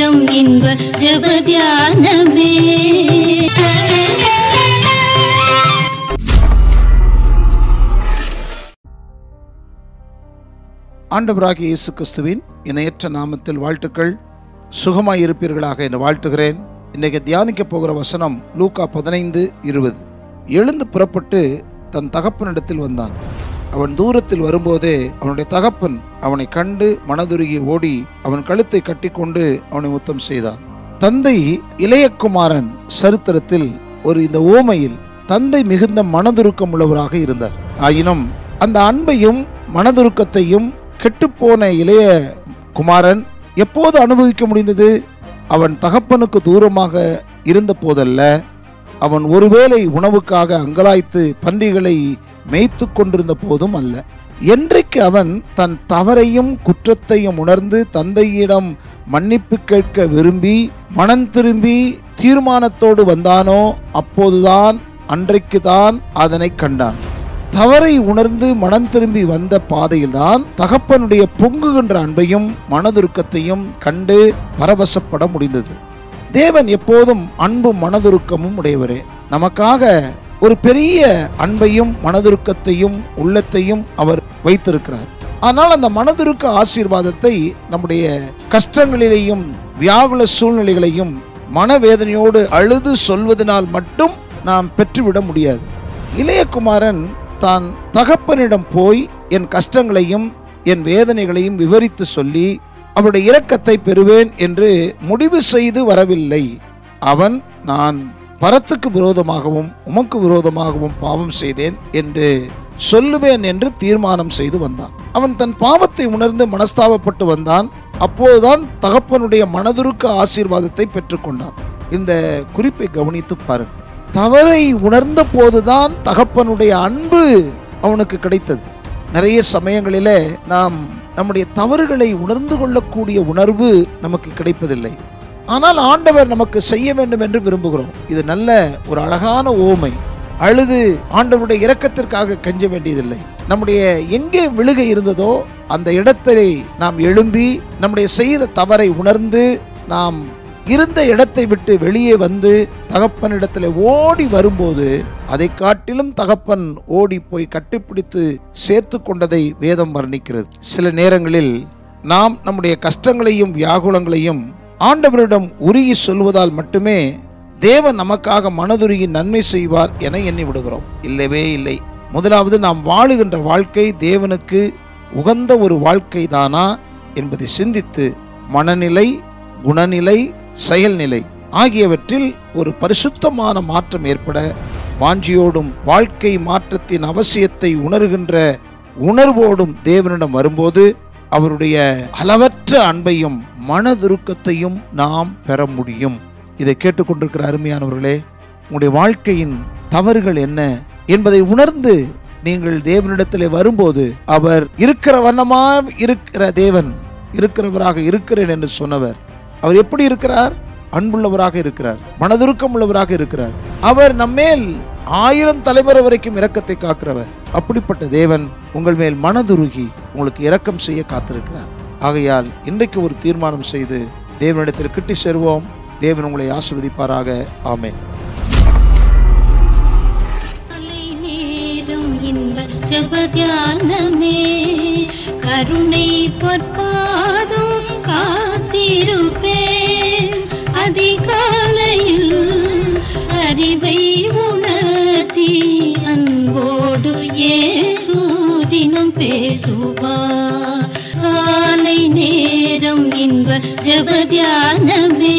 நேரம் இன்ப ஜபதியானமே ஆண்டவராகிய இயேசு கிறிஸ்துவின் இணையற்ற நாமத்தில் வாழ்த்துக்கள். சுகமாய் இருப்பீர்களாக என்று வாழ்த்துகிறேன். இன்றைக்கு தியானிக்க போகிற வசனம் லூக்கா பதினைந்து இருபது. எழுந்து புறப்பட்டு தன் தகப்பனிடத்தில் வந்தான். அவன் தூரத்தில் வரும்போதே அவனுடைய தகப்பன் அவனை கண்டு மனதுருகி ஓடி அவன் கழுத்தை கட்டிக்கொண்டு அவனை முத்தம் செய்தான். தந்தை இளையகுமாரன் சரித்திரத்தில் ஒரு இந்த ஓமையில் தந்தை மிகுந்த மனதுருக்கம் உள்ளவராக இருந்தார். ஆயினும் அந்த அன்பையும் மனதுருக்கத்தையும் கெட்டுப்போன இளைய குமாரன் எப்போது அனுபவிக்க முடிந்தது? அவன் தகப்பனுக்கு தூரமாக இருந்த போதல்ல அவன் ஒருவேளை உணவுக்காக அங்கலாய்த்து பன்றிகளை மேய்த்து கொண்டிருந்த போதும் அல்ல. என்றைக்கு அவன் தன் தவறையும் குற்றத்தையும் உணர்ந்து தந்தையிடம் மன்னிப்பு கேட்க விரும்பி மனம் திரும்பி தீர்மானத்தோடு வந்தானோ அப்போதுதான் அன்றைக்கு தான் அதனை கண்டான். தவறை உணர்ந்து மனம் திரும்பி வந்த பாதையில்தான் தகப்பனுடைய பொங்குகின்ற அன்பையும் மனதுருக்கத்தையும் கண்டு பரவசப்பட முடிந்தது. தேவன் எப்போதும் அன்பும் மனதுருக்கமும் உடையவரே. நமக்காக ஒரு பெரிய அன்பையும் மனதுருக்கத்தையும் உள்ளத்தையும் அவர் வைத்திருக்கிறார். ஆனால் அந்த மனதுருக்க ஆசீர்வாதத்தை நம்முடைய கஷ்டங்களிலேயும் வியாகுல சூழ்நிலைகளையும் மனவேதனையோடு அழுது சொல்வதனால் மட்டும் நாம் பெற்றுவிட முடியாது. இளையகுமாரன் தான் தகப்பனிடம் போய் என் கஷ்டங்களையும் என் வேதனைகளையும் விவரித்து சொல்லி அவருடைய இரக்கத்தை பெறுவேன் என்று முடிவு செய்து வரவில்லை. அவன் நான் பரத்துக்கு விரோதமாகவும் உமக்கு விரோதமாகவும் பாவம் செய்தேன் என்று சொல்லுவேன் என்று தீர்மானம் செய்து வந்தான். அவன் தன் பாவத்தை உணர்ந்து மனஸ்தாபப்பட்டு வந்தான். அப்போதுதான் தகப்பனுடைய மனதுருக்க ஆசீர்வாதத்தை பெற்றுக்கொண்டான். இந்த குறிப்பை கவனித்து பாருங்கள். தவறை உணர்ந்த போதுதான் தகப்பனுடைய அன்பு அவனுக்கு கிடைத்தது. நிறைய சமயங்களிலே நாம் நம்முடைய தவறுகளை உணர்ந்து கொள்ளக்கூடிய உணர்வு நமக்கு கிடைப்பதில்லை. ஆனால் ஆண்டவர் நமக்கு செய்ய வேண்டும் என்று விரும்புகிறோம். இது நல்ல ஒரு அழகான ஓமை. அழுது ஆண்டவருடைய இரக்கத்திற்காக கெஞ்ச வேண்டியதில்லை. நம்முடைய எங்கே விழுகை இருந்ததோ அந்த இடத்தை நாம் எழும்பி நம்முடைய செய்த தவறை உணர்ந்து நாம் இருந்த இடத்தை விட்டு வெளியே வந்து தகப்பனிடத்தில் ஓடி வரும்போது அதை காட்டிலும் தகப்பன் ஓடி போய் கட்டிப்பிடித்து சேர்த்து கொண்டதை வேதம் வர்ணிக்கிறது. சில நேரங்களில் நாம் நம்முடைய கஷ்டங்களையும் வியாகுலங்களையும் ஆண்டவரிடம் உருகி சொல்வதால் மட்டுமே தேவன் நமக்காக மனதுருகி நன்மை செய்வார் என எண்ணி விடுகிறோம். இல்லவே இல்லை. முதலாவது நாம் வாழுகின்ற வாழ்க்கை தேவனுக்கு உகந்த ஒரு வாழ்க்கை தானா என்பதை சிந்தித்து மனநிலை குணநிலை செயல்நிலை ஆகியவற்றில் ஒரு பரிசுத்தமான மாற்றம் ஏற்பட வாஞ்சியோடும் வாழ்க்கை மாற்றத்தின் அவசியத்தை உணர்கின்ற உணர்வோடும் தேவனிடம் வரும்போது அவருடைய அளவற்ற அன்பையும் மனதுருக்கத்தையும் நாம் பெற முடியும். இதை கேட்டுக்கொண்டிருக்கிற அருமையானவர்களே உங்களுடைய வாழ்க்கையின் தவறுகள் என்ன என்பதை உணர்ந்து நீங்கள் தேவனிடத்திலே வரும்போது அவர் இருக்கிற வண்ணமாக இருக்கிற தேவன் இருக்கிறவராக இருக்கிறேன் என்று சொன்னவர். அவர் எப்படி இருக்கிறார்? அன்புள்ளவராக இருக்கிறார். மனதுருக்கம் உள்ளவராக இருக்கிறார். அவர் நம்மேல் ஆயிரம் தலைமுறை வரைக்கும் இரக்கத்தை காக்கிறவர். அப்படிப்பட்ட தேவன் உங்கள் மேல் மனதுருகி உங்களுக்கு இரக்கம் செய்ய காத்திருக்கிறார். ஆகையால் இன்றைக்கு ஒரு தீர்மானம் செய்து தேவனிடத்தில் கிட்டி சேருவோம். தேவன் உங்களை ஆசிர்வதிப்பாராக. ஆமேன். இன்ப கருணை பேசுவார் காலை நேரம் இன்ப ஜபதியானமே